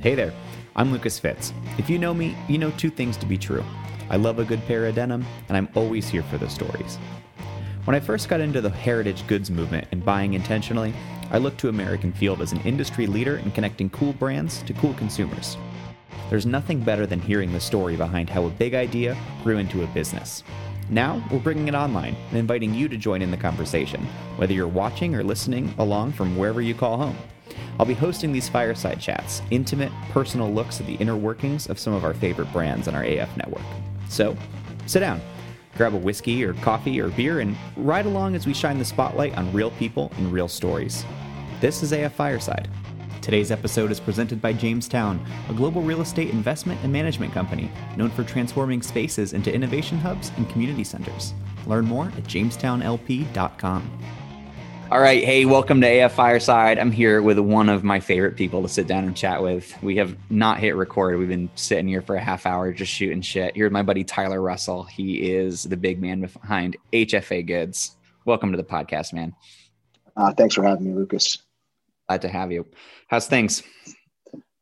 Hey there, I'm Lucas Fitz. If you know me, you know two things to be true. I love a good pair of denim, and I'm always here for the stories. When I first got into the heritage goods movement and buying intentionally, I looked to American Field as an industry leader in connecting cool brands to cool consumers. There's nothing better than hearing the story behind how a big idea grew into a business. Now, we're bringing it online and inviting you to join in the conversation, whether you're watching or listening along from wherever you call home. I'll be hosting these fireside chats, intimate, personal looks at the inner workings of some of our favorite brands on our AF network. So, sit down, grab a whiskey or coffee or beer, and ride along as we shine the spotlight on real people and real stories. This is AF Fireside. Today's episode is presented by Jamestown, a global real estate investment and management company known for transforming spaces into innovation hubs and community centers. Learn more at jamestownlp.com. All right. Hey, welcome to AF Fireside. I'm here with one of my favorite people to sit down and chat with. We have not hit record. We've been sitting here for a half hour just shooting shit. Here's my buddy Tyler Russell. He is the big man behind HFA Goods. Welcome to the podcast, man. Uh, thanks for having me, Lucas. Glad to have you. How's things?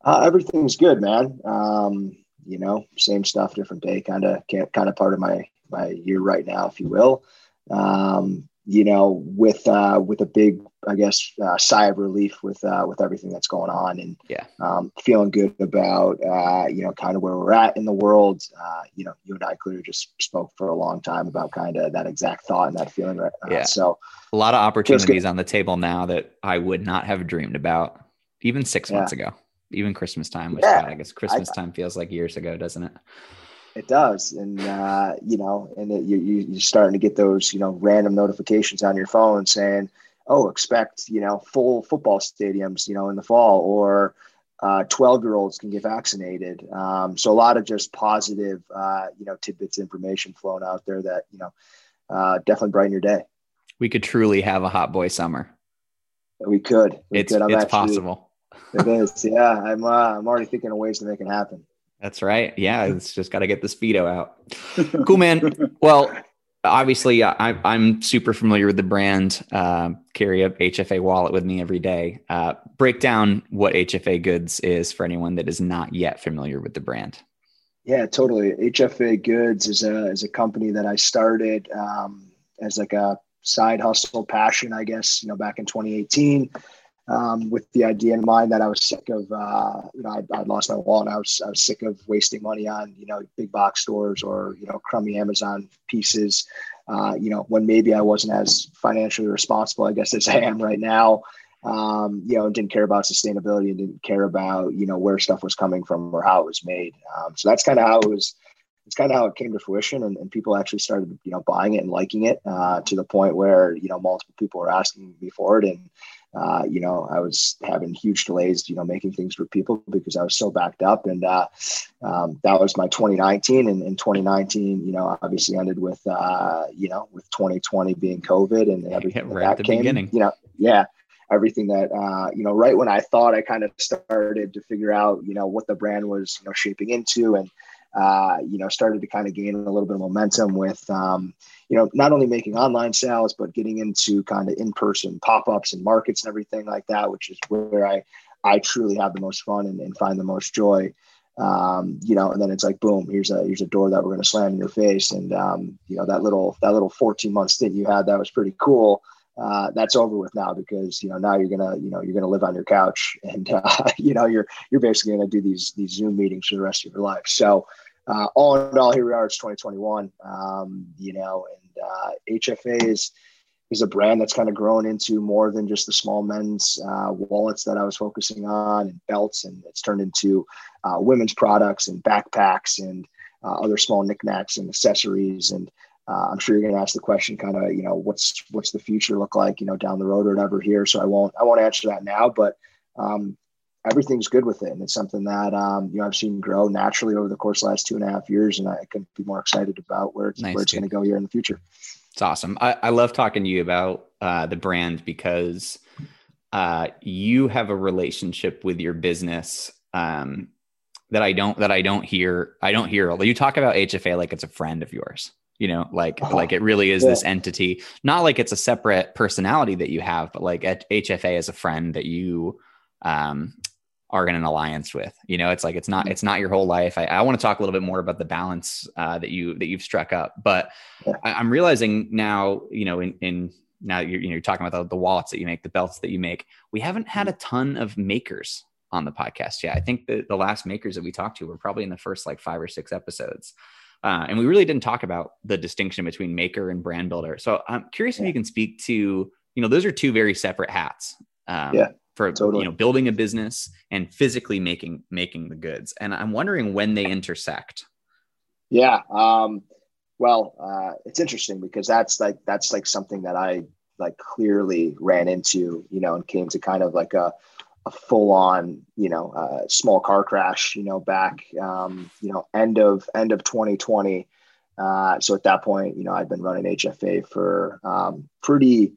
Uh, everything's good, man. Um, you know, same stuff, different day. Kind of, kind of part of my my year right now, if you will. Um, you know, with uh, with a big, I guess, uh, sigh of relief with uh, with everything that's going on, and yeah, um, feeling good about uh, you know kind of where we're at in the world. Uh, you know, you and I clearly just spoke for a long time about kind of that exact thought and that feeling. Right. Uh, yeah. So a lot of opportunities on the table now that I would not have dreamed about even six yeah. months ago, even Christmas time. Which yeah. God, I guess Christmas I, time feels like years ago, doesn't it? It does, and uh, you know, and it, you, you you're starting to get those you know random notifications on your phone saying, "Oh, expect you know full football stadiums you know in the fall," or uh, 12 year olds can get vaccinated. Um, so a lot of just positive, uh, you know, tidbits information flowing out there that, you know, uh, definitely brighten your day. We could truly have a hot boy summer. We could. We it's could. it's actually, possible. It is. Yeah. I'm, uh, I'm already thinking of ways to make it happen. That's right. Yeah, it's just got to get the speedo out. Cool, man. Well, obviously, I, I'm super familiar with the brand. Uh, carry a HFA wallet with me every day. Uh, break down what HFA Goods is for anyone that is not yet familiar with the brand. Yeah, totally. HFA Goods is a is a company that I started um, as like a side hustle passion, I guess. You know, back in 2018 um, with the idea in mind that I was sick of, uh, you know, I, would lost my wallet. I was, I was sick of wasting money on, you know, big box stores or, you know, crummy Amazon pieces, uh, you know, when maybe I wasn't as financially responsible, I guess, as I am right now. Um, you know, didn't care about sustainability and didn't care about, you know, where stuff was coming from or how it was made. Um, so that's kind of how it was, it's kind of how it came to fruition and, and people actually started, you know, buying it and liking it uh, to the point where, you know, multiple people were asking me for it. And, uh, you know, I was having huge delays, you know, making things for people because I was so backed up. And uh, um, that was my 2019. And in 2019, you know, obviously ended with, uh, you know, with 2020 being COVID and everything right that, that came, beginning. you know, yeah, everything that, uh, you know, right when I thought I kind of started to figure out, you know, what the brand was, you know, shaping into and, uh, you know, started to kind of gain a little bit of momentum with, um, you know, not only making online sales, but getting into kind of in-person pop-ups and markets and everything like that, which is where I, I truly have the most fun and, and find the most joy. Um, you know, and then it's like, boom, here's a, here's a door that we're going to slam in your face. And, um, you know, that little, that little 14 month stint you had, that was pretty cool. Uh, that's over with now because you know now you're gonna you know you're gonna live on your couch and uh, you know you're you're basically gonna do these these Zoom meetings for the rest of your life. So uh, all in all, here we are. It's 2021. Um, you know, and uh, HFA is is a brand that's kind of grown into more than just the small men's uh, wallets that I was focusing on and belts, and it's turned into uh, women's products and backpacks and uh, other small knickknacks and accessories. And uh, I'm sure you're going to ask the question, kind of, you know, what's what's the future look like, you know, down the road or whatever here. So I won't I won't answer that now, but um, everything's good with it. And it's something that, um, you know, I've seen grow naturally over the course of the last two and a half years. And I couldn't be more excited about where it's, nice, where it's going to go here in the future. It's awesome. I, I love talking to you about uh, the brand because uh, you have a relationship with your business um, that I don't, that I don't hear. I don't hear. You talk about HFA like it's a friend of yours you know like uh-huh. like it really is yeah. this entity not like it's a separate personality that you have but like at hfa as a friend that you um are in an alliance with. You know, it's like it's not it's not your whole life. I, I want to talk a little bit more about the balance uh, that you that you've struck up, but I, am realizing now, you know, in in now you're you know you're talking about the, the wallets that you make, the belts that you make. We haven't had a ton of makers on the podcast yet. I think the the last makers that we talked to were probably in the first like five or six episodes. Uh, and we really didn't talk about the distinction between maker and brand builder. So I'm curious yeah. if you can speak to, you know, those are two very separate hats. Um, yeah for totally. you know building a business and physically making making the goods. And i'm wondering when they intersect. Yeah um, well uh, it's interesting because that's like that's like something that i like clearly ran into you know and came to kind of like a, a full on you know uh, small car crash you know back um, you know end of end of 2020 uh, so at that point you know i'd been running hfa for um, pretty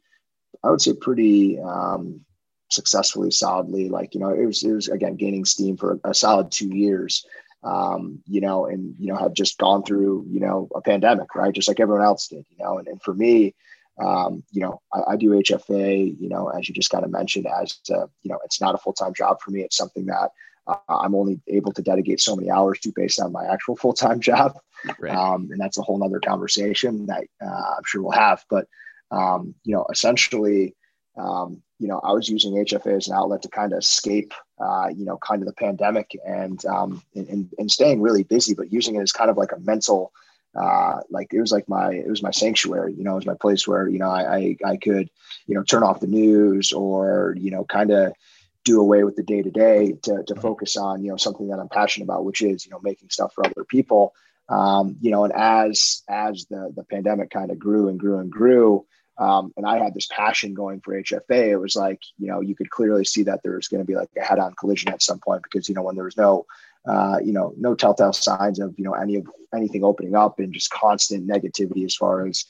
i would say pretty um, successfully, solidly. Like you know, it was it was again gaining steam for a solid two years. Um, you know, and you know have just gone through you know a pandemic, right? Just like everyone else did. You know, and, and for me, um, you know, I, I, do HFA. You know, as you just kind of mentioned, as a, you know, it's not a full time job for me. It's something that uh, I'm only able to dedicate so many hours to based on my actual full time job. Right. Um, and that's a whole nother conversation that uh, I'm sure we'll have. But um, you know, essentially, um, you know, I was using HFA as an outlet to kind of escape, uh, you know, kind of the pandemic and, um, and, and staying really busy, but using it as kind of like a mental, uh, like it was like my, it was my sanctuary, you know, it was my place where, you know, I, I, I could, you know, turn off the news or, you know, kind of do away with the day to day to focus on, you know, something that I'm passionate about, which is, you know, making stuff for other people. Um, you know, and as, as the, the pandemic kind of grew and grew and grew, um, and I had this passion going for HFA. It was like, you know, you could clearly see that there was going to be like a head on collision at some point because, you know, when there was no, uh, you know, no telltale signs of, you know, any of anything opening up and just constant negativity as far as,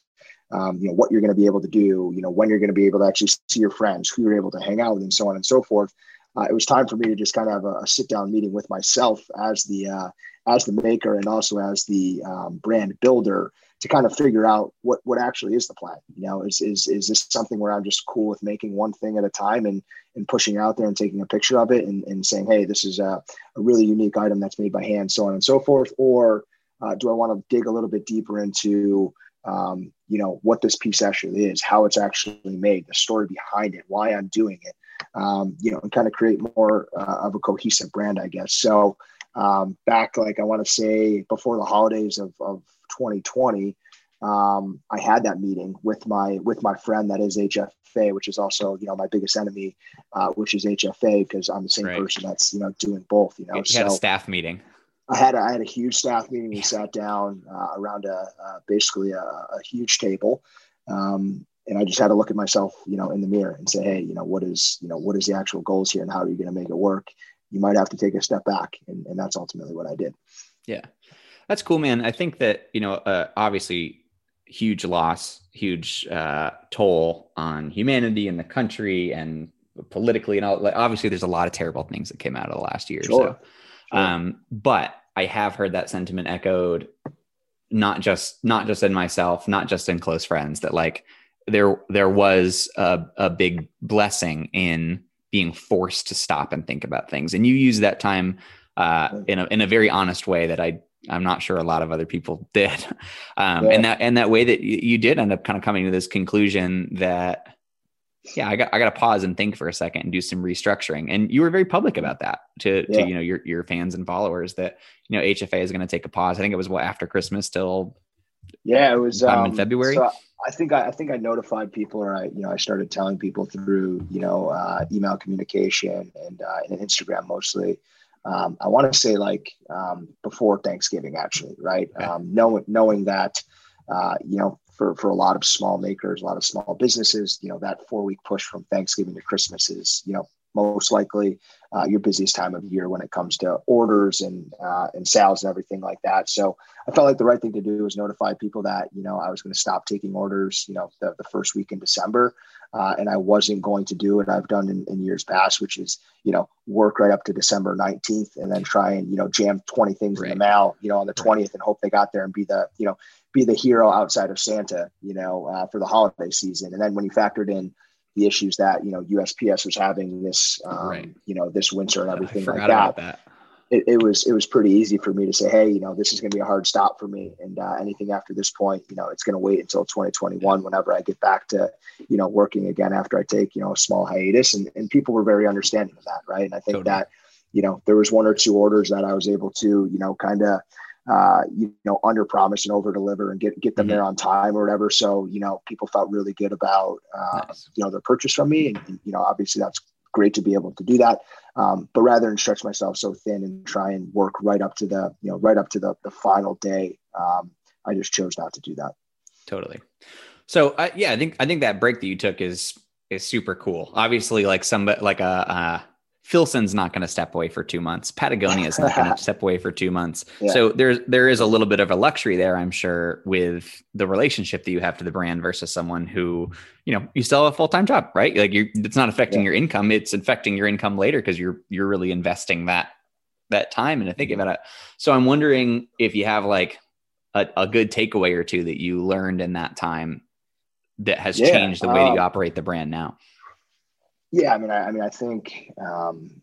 um, you know, what you're going to be able to do, you know, when you're going to be able to actually see your friends, who you're able to hang out with, and so on and so forth. Uh, it was time for me to just kind of have a, a sit down meeting with myself as the uh, as the maker and also as the um, brand builder to kind of figure out what what actually is the plan. You know, is is is this something where I'm just cool with making one thing at a time and and pushing out there and taking a picture of it and, and saying, hey, this is a, a really unique item that's made by hand, so on and so forth, or uh, do I want to dig a little bit deeper into um, you know what this piece actually is, how it's actually made, the story behind it, why I'm doing it, um, you know, and kind of create more uh, of a cohesive brand, I guess. So um, back like I want to say before the holidays of, of 2020, um, I had that meeting with my with my friend that is HFA, which is also you know my biggest enemy, uh, which is HFA because I'm the same right. person that's you know doing both. You know, you so had a staff meeting. I had a, I had a huge staff meeting. We sat down uh, around a uh, basically a, a, huge table, um, and I just had to look at myself, you know, in the mirror and say, hey, you know, what is you know what is the actual goals here, and how are you going to make it work? You might have to take a step back, and, and that's ultimately what I did. Yeah. That's cool, man. I think that, you know, uh, obviously huge loss, huge uh, toll on humanity and the country and politically and all. Like, obviously, there's a lot of terrible things that came out of the last year. Sure. So, sure. Um, but I have heard that sentiment echoed, not just not just in myself, not just in close friends. That like there there was a, a big blessing in being forced to stop and think about things, and you use that time uh, in a in a very honest way that I I'm not sure a lot of other people did. Um, yeah. and that, and that way that you, you, did end up kind of coming to this conclusion that, yeah, I got, I got to pause and think for a second and do some restructuring. And you were very public about that to, yeah. to, you know, your, your fans and followers that, you know, HFA is going to take a pause. I think it was what after Christmas till yeah, it was um, in February. So I think I, I, think I notified people, or I, you know, I started telling people through, you know, uh, email communication and, uh, and Instagram mostly um, I want to say like um, before Thanksgiving, actually, right? Okay. Um, knowing knowing that, uh, you know, for for a lot of small makers, a lot of small businesses, you know, that four week push from Thanksgiving to Christmas is, you know, most likely uh, your busiest time of year when it comes to orders and uh, and sales and everything like that. So I felt like the right thing to do was notify people that you know I was going to stop taking orders, you know, the, the first week in December, uh, and I wasn't going to do what I've done in, in, years past, which is you know work right up to December nineteenth and then try and you know jam twenty things right. in the mail, you know, on the twentieth and hope they got there and be the you know be the hero outside of Santa, you know, uh, for the holiday season. And then when you factored in the issues that you know USPS was having this um, right. you know this winter and everything like that. that. It, it, was it was pretty easy for me to say, hey, you know, this is going to be a hard stop for me, and uh, anything after this point, you know, it's going to wait until 2021 whenever I get back to you know working again after I take you know a small hiatus, and and people were very understanding of that, right? And I think totally. that you know there was one or two orders that I was able to you know kind of uh, you know, under promise and over deliver and get get them mm-hmm. there on time or whatever. So you know, people felt really good about uh, nice. you know their purchase from me, and, and, you know, obviously that's great to be able to do that. Um, but rather than stretch myself so thin and try and work right up to the you know right up to the the final day, um, I just chose not to do that. Totally. So uh, yeah, I think I think that break that you took is is super cool. Obviously, like some like a uh, Filson's not going to step away for two months. Patagonia is not going to step away for two months. Yeah. So there's there is a little bit of a luxury there, I'm sure, with the relationship that you have to the brand versus someone who, you know, you still have a full time job, right? Like you, it's not affecting yeah. your income; it's affecting your income later because you're you're really investing that that time into thinking about it. So I'm wondering if you have like a, a good takeaway or two that you learned in that time that has yeah. changed the way um, that you um, operate the brand now. Yeah, I mean, I, I mean, I think, um,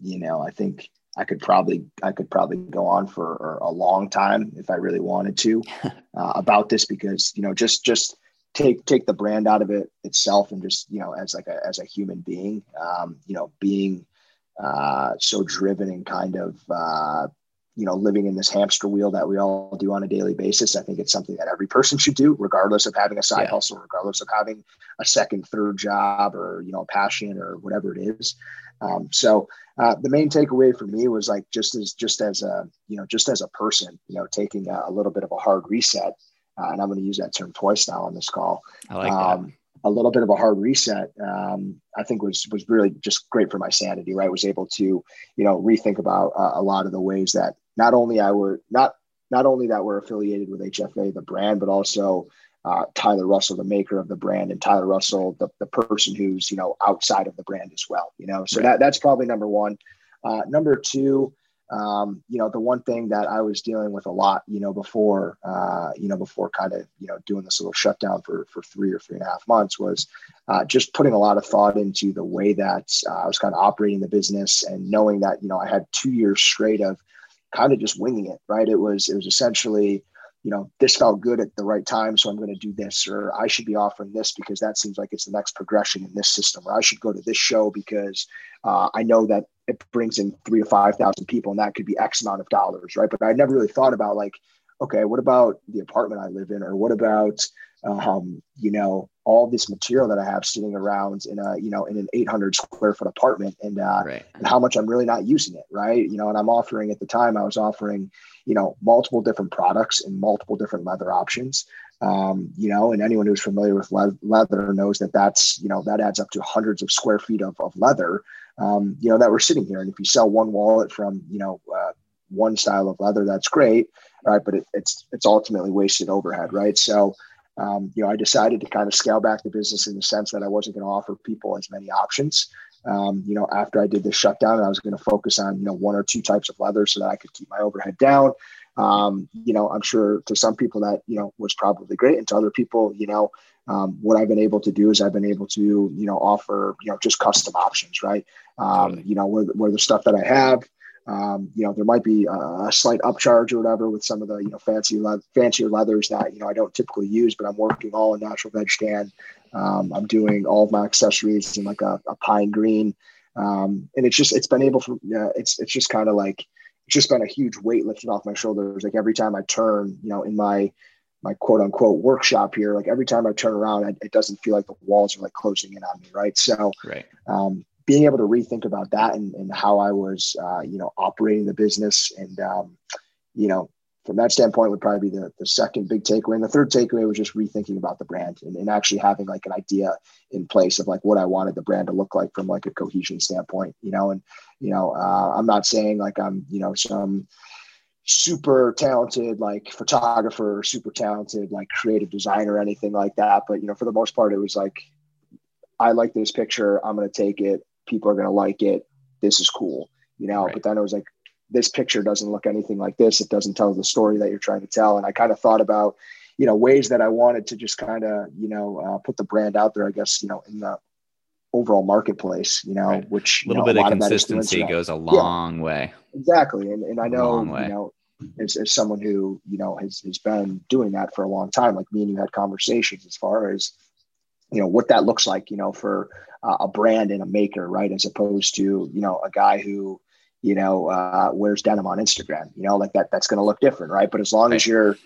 you know, I think I could probably, I could probably go on for a long time if I really wanted to uh, about this because, you know, just, just take, take the brand out of it itself and just, you know, as like a, as a human being, um, you know, being uh, so driven and kind of, uh, you know, living in this hamster wheel that we all do on a daily basis. I think it's something that every person should do, regardless of having a side yeah. hustle, regardless of having a second, third job, or you know, a passion or whatever it is. Um, so uh, the main takeaway for me was like just as just as a you know just as a person, you know, taking a, a little bit of a hard reset, uh, and I'm going to use that term twice now on this call. I like um, that a little bit of a hard reset, um, I think was was really just great for my sanity. Right, was able to you know rethink about uh, a lot of the ways that not only I were not not only that we're affiliated with HFA the brand, but also uh, Tyler Russell, the maker of the brand, and Tyler Russell, the, the person who's you know outside of the brand as well. You know, so right. that that's probably number one. Uh, number two, um, you know, the one thing that I was dealing with a lot, you know, before, uh, you know, before kind of, you know, doing this little shutdown for, for three or three and a half months was uh, just putting a lot of thought into the way that uh, I was kind of operating the business and knowing that, you know, I had two years straight of kind of just winging it, right? It was, it was essentially, you know, this felt good at the right time, so I'm going to do this, or I should be offering this because that seems like it's the next progression in this system, or I should go to this show because uh, I know that it brings in three to five thousand people, and that could be X amount of dollars, right? But I never really thought about like, okay, what about the apartment I live in, or what about um, you know, all this material that I have sitting around in a, you know, in an 800 square foot apartment and, uh, right. and how much I'm really not using it. Right. You know, and I'm offering at the time I was offering, you know, multiple different products and multiple different leather options. Um, you know, and anyone who's familiar with le- leather knows that that's, you know, that adds up to hundreds of square feet of, of leather, um, you know, that we're sitting here. And if you sell one wallet from, you know, uh, one style of leather, that's great. Right. But it, it's, it's ultimately wasted overhead. Right. So, um, you know, I decided to kind of scale back the business in the sense that I wasn't going to offer people as many options. Um, you know, after I did the shutdown, I was going to focus on, you know, one or two types of leather so that I could keep my overhead down. Um, you know, I'm sure to some people that, you know, was probably great. And to other people, you know, um, what I've been able to do is I've been able to, you know, offer, you know, just custom options, right? Um. You know, where, where the stuff that I have, um, you know, there might be a, a, slight upcharge or whatever with some of the, you know, fancy, le- fancier leathers that, you know, I don't typically use, but I'm working all in natural veg tan. Um, I'm doing all of my accessories in like a, a pine green. Um, and it's just, it's been able to, uh, it's, it's just kind of like, it's just been a huge weight lifted off my shoulders. Like every time I turn, you know, in my, my quote unquote workshop here, like every time I turn around, it, it doesn't feel like the walls are like closing in on me. Right. So, right. Um, being able to rethink about that and, and how I was, uh, you know, operating the business. And, um, you know, from that standpoint would probably be the, the second big takeaway. And the third takeaway was just rethinking about the brand and, and actually having like an idea in place of like what I wanted the brand to look like from like a cohesion standpoint, you know, and, you know, uh, I'm not saying like I'm, you know, some, super talented like photographer super talented like creative designer or anything like that but you know for the most part it was like i like this picture i'm going to take it people are going to like it. This is cool, you know. Right. But then it was like, this picture doesn't look anything like this. It doesn't tell the story that you're trying to tell. And I kind of thought about, you know, ways that I wanted to just kind of, you know, uh, put the brand out there. I guess, you know, in the overall marketplace, you know, right. which a little know, bit a of consistency goes a long yeah, way. Exactly. And, and I know, you know, as, as someone who, you know, has, has been doing that for a long time, like me and you had conversations as far as, you know, what that looks like, you know, for uh, a brand and a maker, right. As opposed to, you know, a guy who, you know, uh, wears denim on Instagram, you know, like that, that's going to look different. Right. But as long as you're,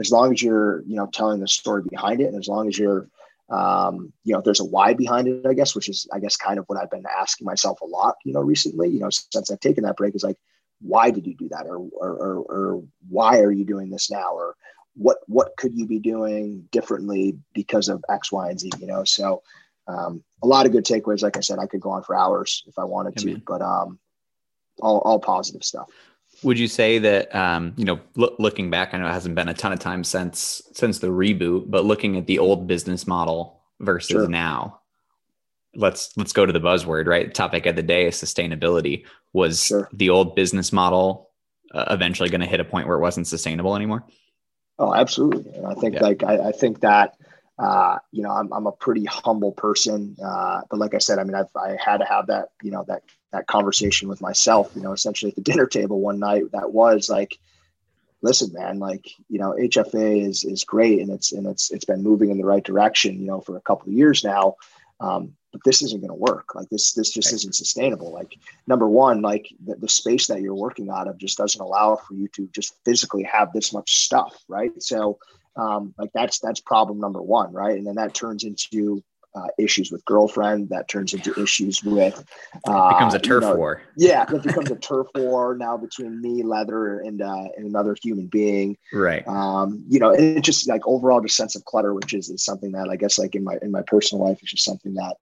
as long as you're, you know, telling the story behind it, and as long as you're, um, you know, there's a why behind it, I guess, which is, I guess, kind of what I've been asking myself a lot, you know, recently, you know, since I've taken that break is like, why did you do that? Or, or, or, or why are you doing this now? Or what, what could you be doing differently because of X, Y, and Z, you know? So, um, a lot of good takeaways. Like I said, I could go on for hours if I wanted to, but, um, all, all positive stuff. Would you say that um, you know, lo- looking back, I know it hasn't been a ton of time since since the reboot, but looking at the old business model versus sure. now, let's let's go to the buzzword, right? topic of the day is sustainability. Was sure. the old business model uh, eventually going to hit a point where it wasn't sustainable anymore? Oh, absolutely. And I think yeah. like I, I think that uh, you know, I'm, I'm a pretty humble person. Uh, but like I said, I mean, I've, I had to have that, you know, that, that conversation with myself, you know, essentially at the dinner table one night that was like, listen, man, like, you know, HFA is, is great. And it's, and it's, it's been moving in the right direction, you know, for a couple of years now. Um, but this isn't going to work. Like this, this just isn't sustainable. Like number one, like the, the space that you're working out of just doesn't allow for you to just physically have this much stuff. Right. So, um, like that's that's problem number one right and then that turns into uh, issues with girlfriend that turns into issues with uh, becomes a turf you know, war. yeah it becomes a turf war now between me leather and uh, and another human being. Right. Um you know and it just like overall just sense of clutter which is, is something that i guess like in my in my personal life is just something that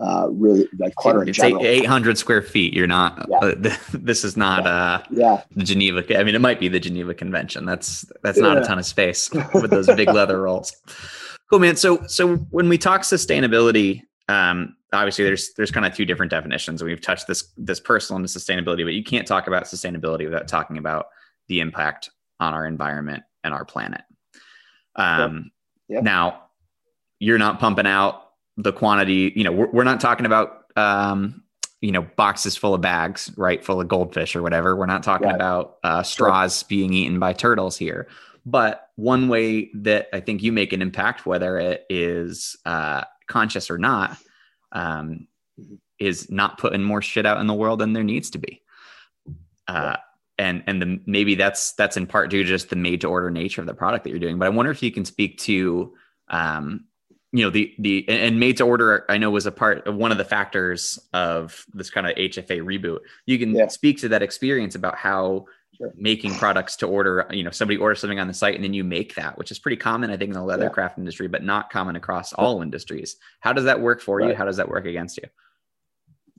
uh, really like clutter it's 800 square feet. You're not yeah. uh, this is not yeah. uh yeah. the geneva i mean it might be the geneva convention. That's that's not yeah. a ton of space with those big leather rolls cool man so so when we talk sustainability um obviously there's there's kind of two different definitions we've touched this this personal and sustainability but you can't talk about sustainability without talking about the impact on our environment and our planet um yeah. now you're not pumping out the quantity, you know, we're, we're not talking about, um, you know, boxes full of bags, right? Full of goldfish or whatever. We're not talking right. about uh, straws sure. being eaten by turtles here. But one way that I think you make an impact, whether it is uh, conscious or not, um, is not putting more shit out in the world than there needs to be. Uh, and and the, maybe that's that's in part due to just the made to order nature of the product that you're doing. But I wonder if you can speak to um, you know the the and made to order i know was a part of one of the factors of this kind of hfa reboot you can yeah. speak to that experience about how sure. making products to order you know somebody orders something on the site and then you make that which is pretty common i think in the leather craft industry but not common across all industries how does that work for right. you how does that work against you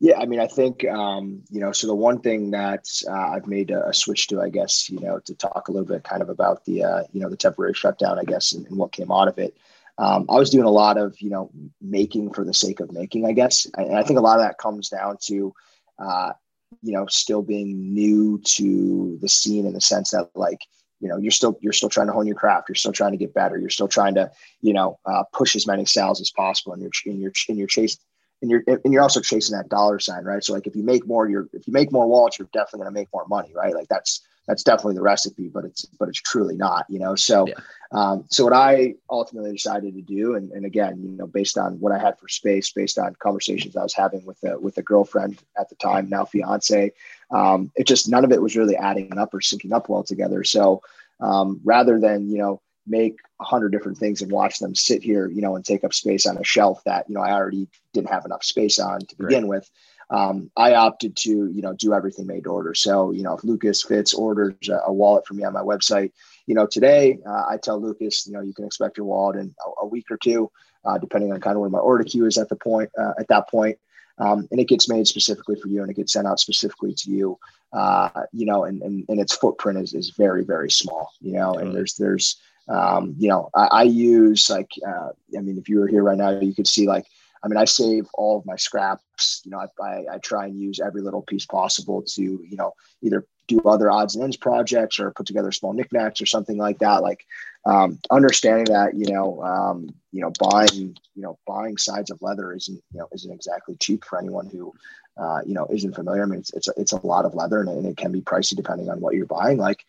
yeah, I mean, I think um, you know. So the one thing that uh, I've made a, a, switch to, I guess, you know, to talk a little bit kind of about the uh, you know the temporary shutdown, I guess, and, and what came out of it um, I was doing a lot of, you know, making for the sake of making, I guess. And I think a lot of that comes down to, uh, you know, still being new to the scene in the sense that like, you know, you're still, you're still trying to hone your craft. You're still trying to get better. You're still trying to, you know, uh, push as many sales as possible. And you're, in your, in your chase, and you're, and you're also chasing that dollar sign, right? So like, if you make more, you're, if you make more wallets, you're definitely going to make more money, right? Like that's, that's definitely the recipe, but it's but it's truly not, you know. So yeah. um, so what I ultimately decided to do, and, and again, you know, based on what I had for space, based on conversations I was having with a with a girlfriend at the time, now fiance, um, it just none of it was really adding up or syncing up well together. So um, rather than you know make a hundred different things and watch them sit here, you know, and take up space on a shelf that you know I already didn't have enough space on to begin right. with um, I opted to, you know, do everything made to order. So, you know, if Lucas Fitz orders a, a wallet for me on my website, you know, today uh, I tell Lucas, you know, you can expect your wallet in a, a week or two, uh, depending on kind of where my order queue is at the point, uh, at that point. Um, and it gets made specifically for you and it gets sent out specifically to you, uh, you know, and, and, and its footprint is, is very, very small, you know, and there's, there's, um, you know, I, I use like, uh, I mean, if you were here right now, you could see like, I mean, I save all of my scraps. You know, I, I, I try and use every little piece possible to, you know, either do other odds and ends projects or put together small knickknacks or something like that. Like um, understanding that, you know, um, you know, buying, you know, buying sides of leather isn't, you know, isn't exactly cheap for anyone who, uh, you know, isn't familiar. I mean, it's, it's, a, it's a lot of leather and, and it can be pricey depending on what you're buying. Like,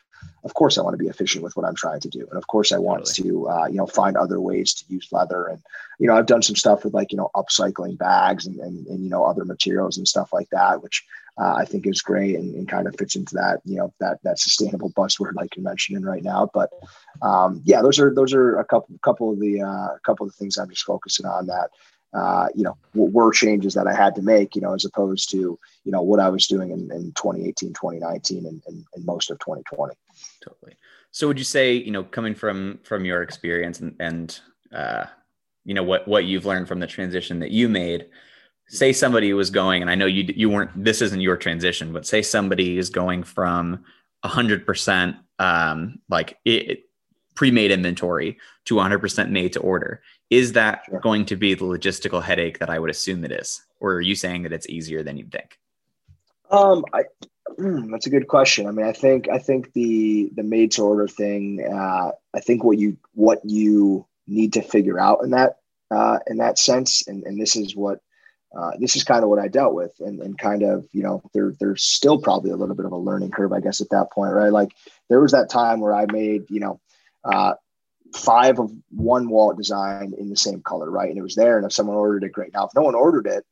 of course I want to be efficient with what I'm trying to do. And of course I want totally. to, uh, you know, find other ways to use leather. And, you know, I've done some stuff with like, you know, upcycling bags and, and, and you know, other materials and stuff like that, which uh, I think is great and, and, kind of fits into that, you know, that, that sustainable buzzword like you're mentioning right now. But um, yeah, those are, those are a couple, couple of the, uh, a couple of the things I'm just focusing on that, uh, you know, were changes that I had to make, you know, as opposed to, you know, what I was doing in, in 2018, 2019, and, and, and most of 2020. Totally. So would you say, you know, coming from, from your experience and, and uh, you know, what, what you've learned from the transition that you made, say somebody was going, and I know you, you weren't, this isn't your transition, but say somebody is going from a hundred percent, um, like it, pre-made inventory to 100% made to order is that sure. going to be the logistical headache that i would assume it is or are you saying that it's easier than you'd think um i mm, that's a good question i mean i think i think the the made to order thing uh i think what you what you need to figure out in that uh in that sense and and this is what uh, this is kind of what I dealt with, and, and kind of, you know, there, there's still probably a little bit of a learning curve, I guess, at that point, right? Like there was that time where I made, you know, uh, five of one wallet design in the same color, right? And it was there. And if someone ordered it, great. Now, if no one ordered it,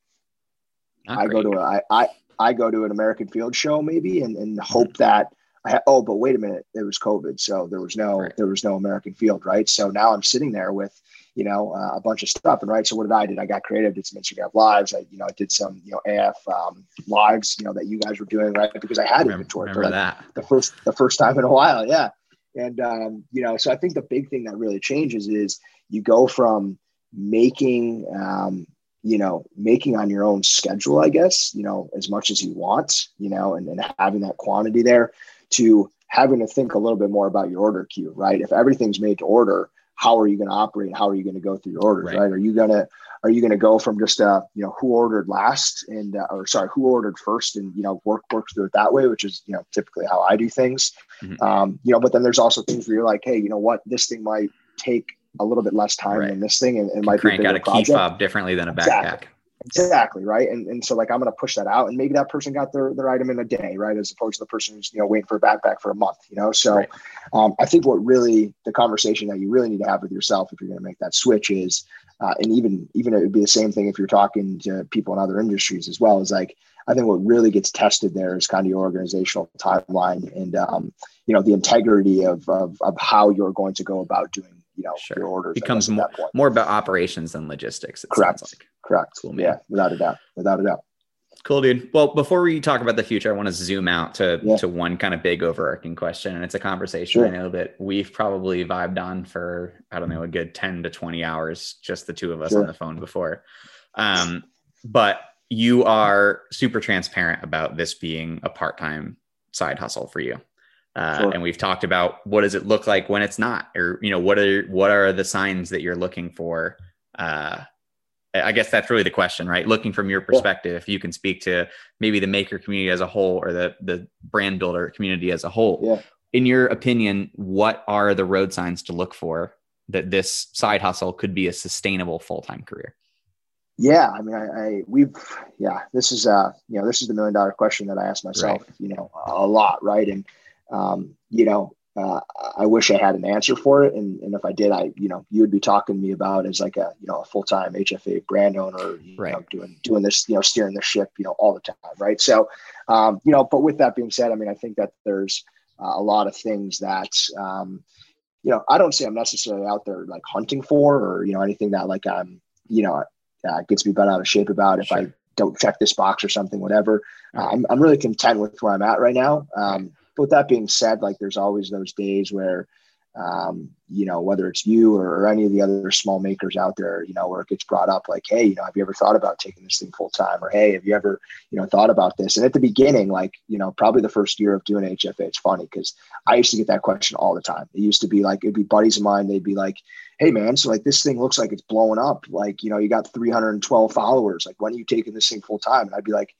I go to a, I, I, I go to an American Field show maybe and, and hope mm-hmm. that I oh, but wait a minute, it was COVID, so there was no right. there was no American Field, right? So now I'm sitting there with you know uh, a bunch of stuff, and right. So what did I did? I got creative, did some Instagram lives. I you know I did some you know AF um, lives, you know that you guys were doing, right? Because I had remember, inventory remember for like that the first the first time in a while, yeah. And, um, you know, so I think the big thing that really changes is you go from making, um, you know, making on your own schedule, I guess, you know, as much as you want, you know, and, and having that quantity there to having to think a little bit more about your order queue, right? If everything's made to order, how are you going to operate? How are you going to go through your orders, right? right? Are you going to are you going to go from just uh you know who ordered last and uh, or sorry who ordered first and you know work work through it that way, which is you know typically how I do things. Mm-hmm. Um, you know, but then there's also things where you're like, hey, you know what, this thing might take a little bit less time right. than this thing, and it might crank out a project. key fob differently than a backpack. Exactly. Exactly right, and and so like I'm going to push that out, and maybe that person got their their item in a day, right, as opposed to the person who's you know waiting for a backpack for a month, you know. So, right. um, I think what really the conversation that you really need to have with yourself if you're going to make that switch is, uh, and even even it would be the same thing if you're talking to people in other industries as well. Is like I think what really gets tested there is kind of your organizational timeline and um, you know the integrity of, of of how you're going to go about doing you know sure. your orders becomes more more about operations than logistics. Correct. Like. Correct. Cool, man. Yeah, without a doubt. Without a doubt. Cool, dude. Well, before we talk about the future, I want to zoom out to yeah. to one kind of big overarching question, and it's a conversation sure. I know that we've probably vibed on for I don't know a good ten to twenty hours, just the two of us sure. on the phone before. Um, but you are super transparent about this being a part time side hustle for you. Uh, sure. and we've talked about what does it look like when it's not or you know what are what are the signs that you're looking for uh, i guess that's really the question right looking from your perspective yeah. if you can speak to maybe the maker community as a whole or the the brand builder community as a whole yeah. in your opinion what are the road signs to look for that this side hustle could be a sustainable full-time career yeah i mean i, I we've yeah this is uh you know this is the million dollar question that i ask myself right. you know a lot right and um, you know, uh, I wish I had an answer for it. And, and if I did, I, you know, you would be talking to me about as like a, you know, a full-time HFA brand owner, you right. know, doing, doing this, you know, steering the ship, you know, all the time. Right. So, um, you know, but with that being said, I mean, I think that there's uh, a lot of things that, um, you know, I don't say I'm necessarily out there like hunting for, or, you know, anything that like I'm, you know, uh, gets me bent out of shape about if sure. I don't check this box or something, whatever. Uh, I'm, I'm really content with where I'm at right now. Um, with that being said, like there's always those days where, um, you know, whether it's you or, or, any of the other small makers out there, you know, where it gets brought up like, hey, you know, have you ever thought about taking this thing full time? Or hey, have you ever, you know, thought about this? And at the beginning, like, you know, probably the first year of doing HFA, it's funny because I used to get that question all the time. It used to be like, it'd be buddies of mine, they'd be like, hey man, so like this thing looks like it's blowing up. Like, you know, you got 312 followers. Like, when are you taking this thing full time? And I'd be like,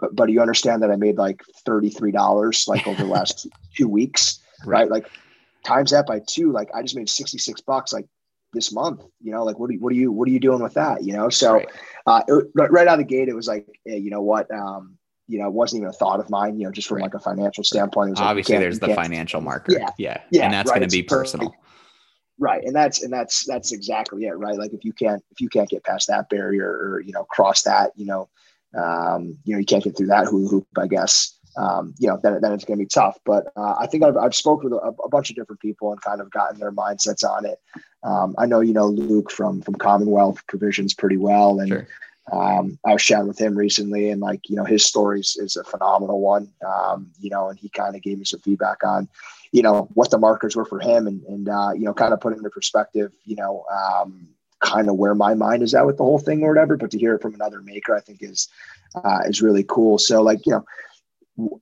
but, but you understand that I made like $33 like over the last two weeks, right? right? Like times that by two, like I just made 66 bucks like this month, you know, like what are you, what are you, what are you doing with that? You know? So, right. uh, it, right out of the gate, it was like, hey, you know what, um, you know, it wasn't even a thought of mine, you know, just from right. like a financial standpoint. Obviously there's the financial marker. Yeah. Yeah. yeah and that's going to be personal. Right. And that's, and that's, that's exactly it. Right. Like if you can't, if you can't get past that barrier or, you know, cross that, you know, um, you know, you can't get through that hula hoop, I guess, um, you know, then, then it's going to be tough. But uh, I think I've, I've spoken with a, a, bunch of different people and kind of gotten their mindsets on it. Um, I know, you know, Luke from, from Commonwealth Provisions pretty well. And sure. um, I was chatting with him recently and like, you know, his stories is a phenomenal one, um, you know, and he kind of gave me some feedback on, you know, what the markers were for him and, and uh, you know, kind of put it into perspective, you know, um, kind of where my mind is at with the whole thing or whatever. But to hear it from another maker, I think is uh, is really cool. So like you know,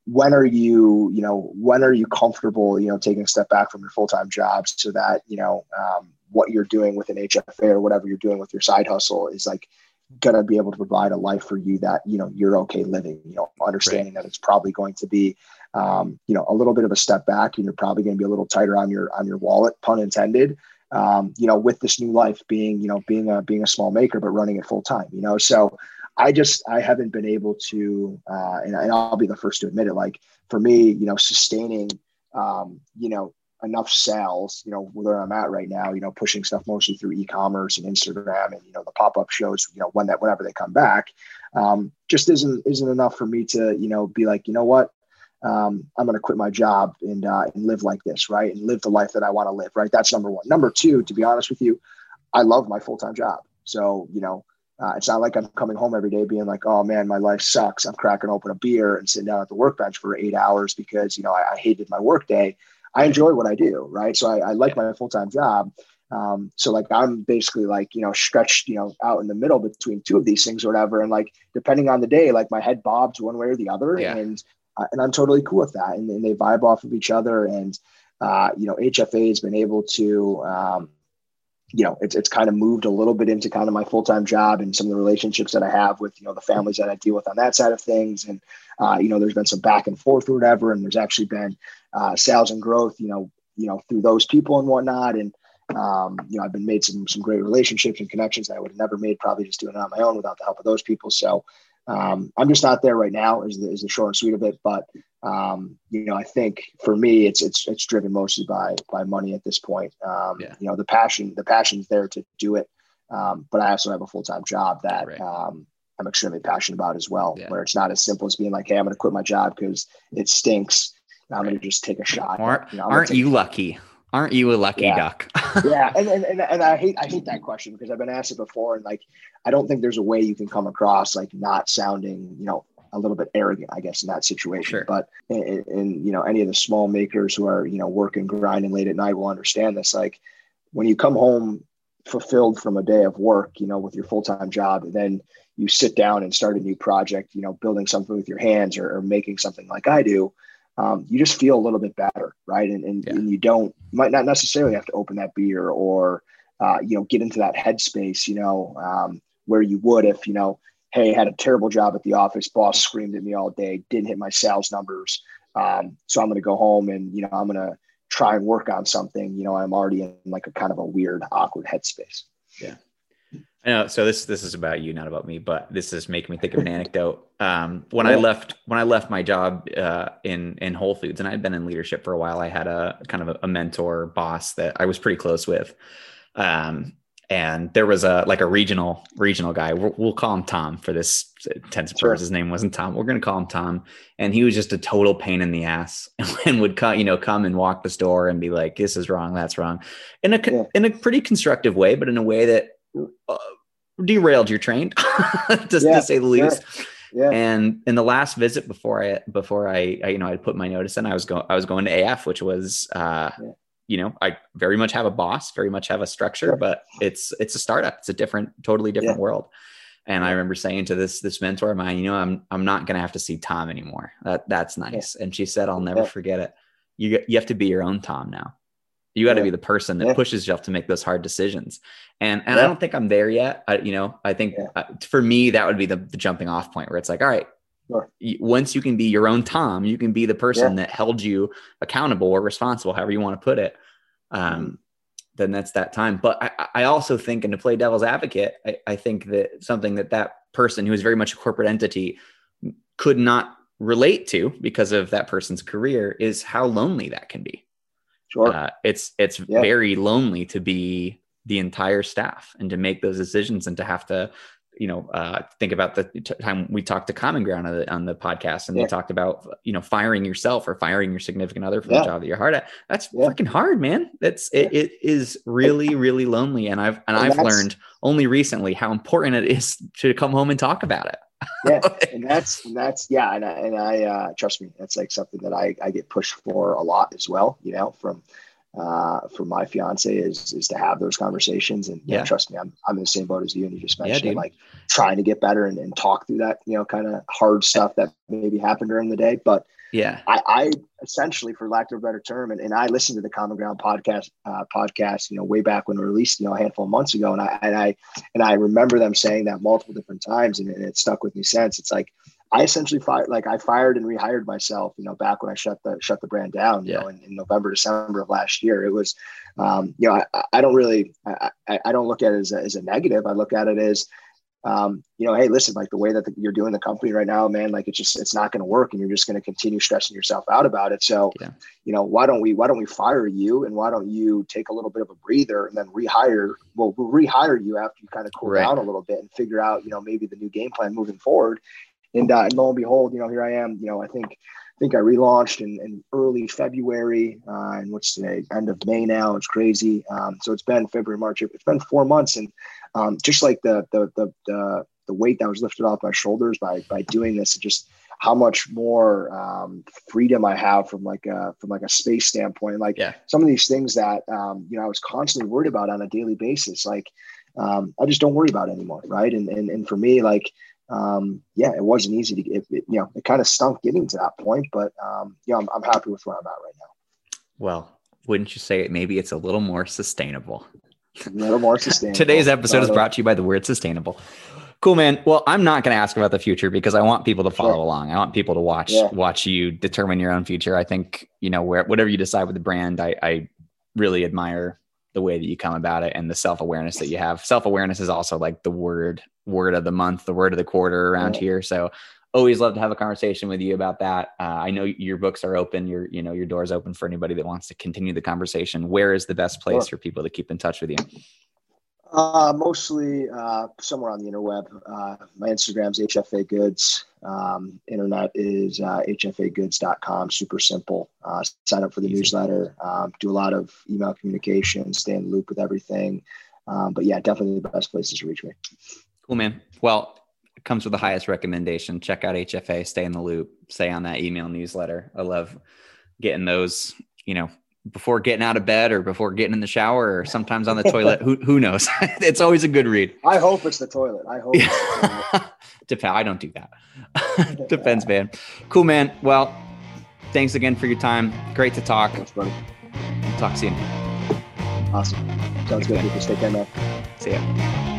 when are you you know when are you comfortable you know taking a step back from your full time job so that you know um, what you're doing with an HFA or whatever you're doing with your side hustle is like gonna be able to provide a life for you that you know you're okay living. You know, understanding right. that it's probably going to be um, you know a little bit of a step back, and you're probably going to be a little tighter on your on your wallet, pun intended um, you know, with this new life being, you know, being a being a small maker, but running it full time, you know. So I just I haven't been able to, uh, and, and I'll be the first to admit it. Like for me, you know, sustaining, um, you know, enough sales, you know, where I'm at right now, you know, pushing stuff mostly through e-commerce and Instagram and, you know, the pop-up shows, you know, when that, whenever they come back, um, just isn't, isn't enough for me to, you know, be like, you know what, um, I'm going to quit my job and, uh, and live like this, right? And live the life that I want to live, right? That's number one. Number two, to be honest with you, I love my full time job. So, you know, uh, it's not like I'm coming home every day being like, oh man, my life sucks. I'm cracking open a beer and sitting down at the workbench for eight hours because, you know, I, I hated my work day. I enjoy what I do, right? So I, I like my full time job. Um, so like I'm basically like, you know, stretched, you know, out in the middle between two of these things or whatever. And like, depending on the day, like my head bobs one way or the other. Yeah. And uh, and I'm totally cool with that. And, and, they vibe off of each other. And uh, you know, HFA has been able to, um, you know, it's it's kind of moved a little bit into kind of my full time job and some of the relationships that I have with you know the families that I deal with on that side of things. And uh, you know, there's been some back and forth or whatever, and there's actually been uh, sales and growth, you know, you know, through those people and whatnot. And um, you know, I've been made some some great relationships and connections that I would have never made probably just doing it on my own without the help of those people. So um, I'm just not there right now. Is the, is the short and sweet of it. But um, you know, I think for me, it's it's it's driven mostly by by money at this point. Um, yeah. You know, the passion the passion's there to do it, um, but I also have a full time job that right. um, I'm extremely passionate about as well. Yeah. Where it's not as simple as being like, hey, I'm going to quit my job because it stinks. I'm right. going to just take a shot. Aren't, you, know, aren't you lucky? Aren't you a lucky yeah. duck? yeah, and, and and and I hate I hate that question because I've been asked it before, and like I don't think there's a way you can come across like not sounding, you know, a little bit arrogant, I guess, in that situation. Sure. But in, in, you know any of the small makers who are you know working grinding late at night will understand this. Like when you come home fulfilled from a day of work, you know, with your full time job, and then you sit down and start a new project, you know, building something with your hands or, or making something like I do um, you just feel a little bit better, right? And and, yeah. and, you don't might not necessarily have to open that beer or uh, you know get into that headspace, you know, um, where you would if you know, hey, had a terrible job at the office, boss screamed at me all day, didn't hit my sales numbers, um, so I'm going to go home and you know I'm going to try and work on something. You know, I'm already in like a kind of a weird, awkward headspace. Yeah. I know. So this this is about you, not about me. But this is making me think of an anecdote. Um, when I left when I left my job uh, in in Whole Foods, and I'd been in leadership for a while, I had a kind of a, mentor boss that I was pretty close with. Um, and there was a like a regional regional guy. We'll, we'll call him Tom for this tense sure. His name wasn't Tom. We're going to call him Tom, and he was just a total pain in the ass, and would come, you know, come and walk the store and be like, "This is wrong, that's wrong," in a yeah. in a pretty constructive way, but in a way that uh, derailed your train, to, yeah, to, say the least. Yeah. And in the last visit before I before I, I, you know I put my notice in, I was going I was going to AF, which was uh, yeah. you know I very much have a boss, very much have a structure, but it's it's a startup. It's a different, totally different world. And I remember saying to this this mentor of mine, you know, I'm I'm not gonna have to see Tom anymore. That that's nice. And she said, I'll never forget it. You you have to be your own Tom now. You got to Yeah. be the person that Yeah. pushes yourself to make those hard decisions. And and I don't think I'm there yet. I, you know, I think Yeah. uh, for me that would be the, the jumping off point where it's like, all right, Sure. once you can be your own Tom, you can be the person that held you accountable or responsible, however you want to put it. Um, Mm-hmm. then that's that time. But I, I also think, and to play devil's advocate, I, I think that something that that person who is very much a corporate entity could not relate to because of that person's career is how lonely that can be. Sure. Uh, it's it's Yeah. very lonely to be the entire staff and to make those decisions and to have to you know uh, think about the t- time we talked to common ground on the, on the podcast and Yeah. they talked about you know firing yourself or firing your significant other for Yeah. the job that you're hard at that's Yeah. fucking hard man that's it, it is really really lonely and i've and, And i've learned only recently how important it is to come home and talk about it yeah and that's and that's yeah and I, and I uh, trust me that's like something that I, I get pushed for a lot as well you know from uh from my fiance is is to have those conversations. And yeah Yeah. trust me I'm I'm in the same boat as you and you just Yeah, mentioned it, like trying to get better and, and talk through that you know kind of hard stuff that maybe happened during the day. But yeah. I, I essentially, for lack of a better term, and, and I listened to the Common Ground podcast uh, podcast, you know, way back when it released, you know, a handful of months ago, and I and I and I remember them saying that multiple different times, and, and it stuck with me since. It's like I essentially fired, like I fired and rehired myself, you know, back when I shut the shut the brand down, you Yeah. know, in, in November, December of last year. It was, um, you know, I, I don't really, I, I- don't look at it as a, as a negative. I look at it as um, you know, hey, listen, like the way that the, you're doing the company right now, man, like it's just it's not going to work, and you're just going to continue stressing yourself out about it. So, Yeah. you know, why don't we why don't we fire you, and why don't you take a little bit of a breather, and then rehire? Well, we'll rehire you after you kind of cool Right. down a little bit and figure out, you know, maybe the new game plan moving forward. And, uh, and lo and behold, you know, here I am. You know, I think I think I relaunched in, in early February, uh, and what's today? End of May now. It's crazy. Um, so it's been February, March. It's been four months, and um, just like the, the the the the weight that was lifted off my shoulders by by doing this, and just how much more um, freedom I have from like a from like a space standpoint. Like Yeah. some of these things that um, you know I was constantly worried about on a daily basis, like um, I just don't worry about anymore, right? And and and for me, like um, yeah, it wasn't easy to get. It, you know, it kind of stunk getting to that point, but um, yeah, I'm, I'm happy with where I'm at right now. well wouldn't you say it maybe it's a little more sustainable A little more sustainable. Today's episode is brought to you by the word sustainable. Cool, man. Well, I'm not going to ask about the future because I want people to follow Sure. along. I want people to watch Yeah. watch you determine your own future. I think you know where whatever you decide with the brand, I, I really admire the way that you come about it and the self awareness that you have. Self awareness is also like the word word of the month, the word of the quarter around Yeah. here. So always love to have a conversation with you about that. Uh, I know your books are open. Your you know your doors open for anybody that wants to continue the conversation. Where is the best place Sure. for people to keep in touch with you? Uh, mostly uh, somewhere on the interweb. Uh, my Instagram's HFA Goods. Um, internet is uh, hfagoods.com. Super simple. Uh, sign up for the Easy. newsletter. Um, do a lot of email communication. Stay in the loop with everything. Um, but yeah, definitely the best places to reach me. Cool, man. Well, it comes with the highest recommendation. Check out HFA, stay in the loop, stay on that email newsletter. I love getting those, you know, before getting out of bed or before getting in the shower or sometimes on the toilet. Who, who knows? it's always a good read. I hope it's the toilet. I hope. It's the toilet. Depends. I don't do that. Depends, man. Cool, man. Well, thanks again for your time. Great to talk. Thanks, buddy. Talk soon. Awesome. Sounds good. Take care, man. See ya.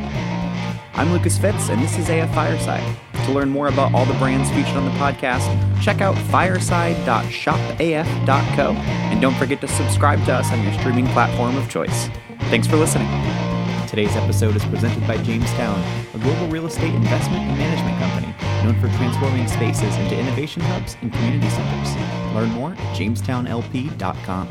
I'm Lucas Fitz, and this is AF Fireside. To learn more about all the brands featured on the podcast, check out fireside.shopaf.co, and don't forget to subscribe to us on your streaming platform of choice. Thanks for listening. Today's episode is presented by Jamestown, a global real estate investment and management company known for transforming spaces into innovation hubs and community centers. Learn more at jamestownlp.com.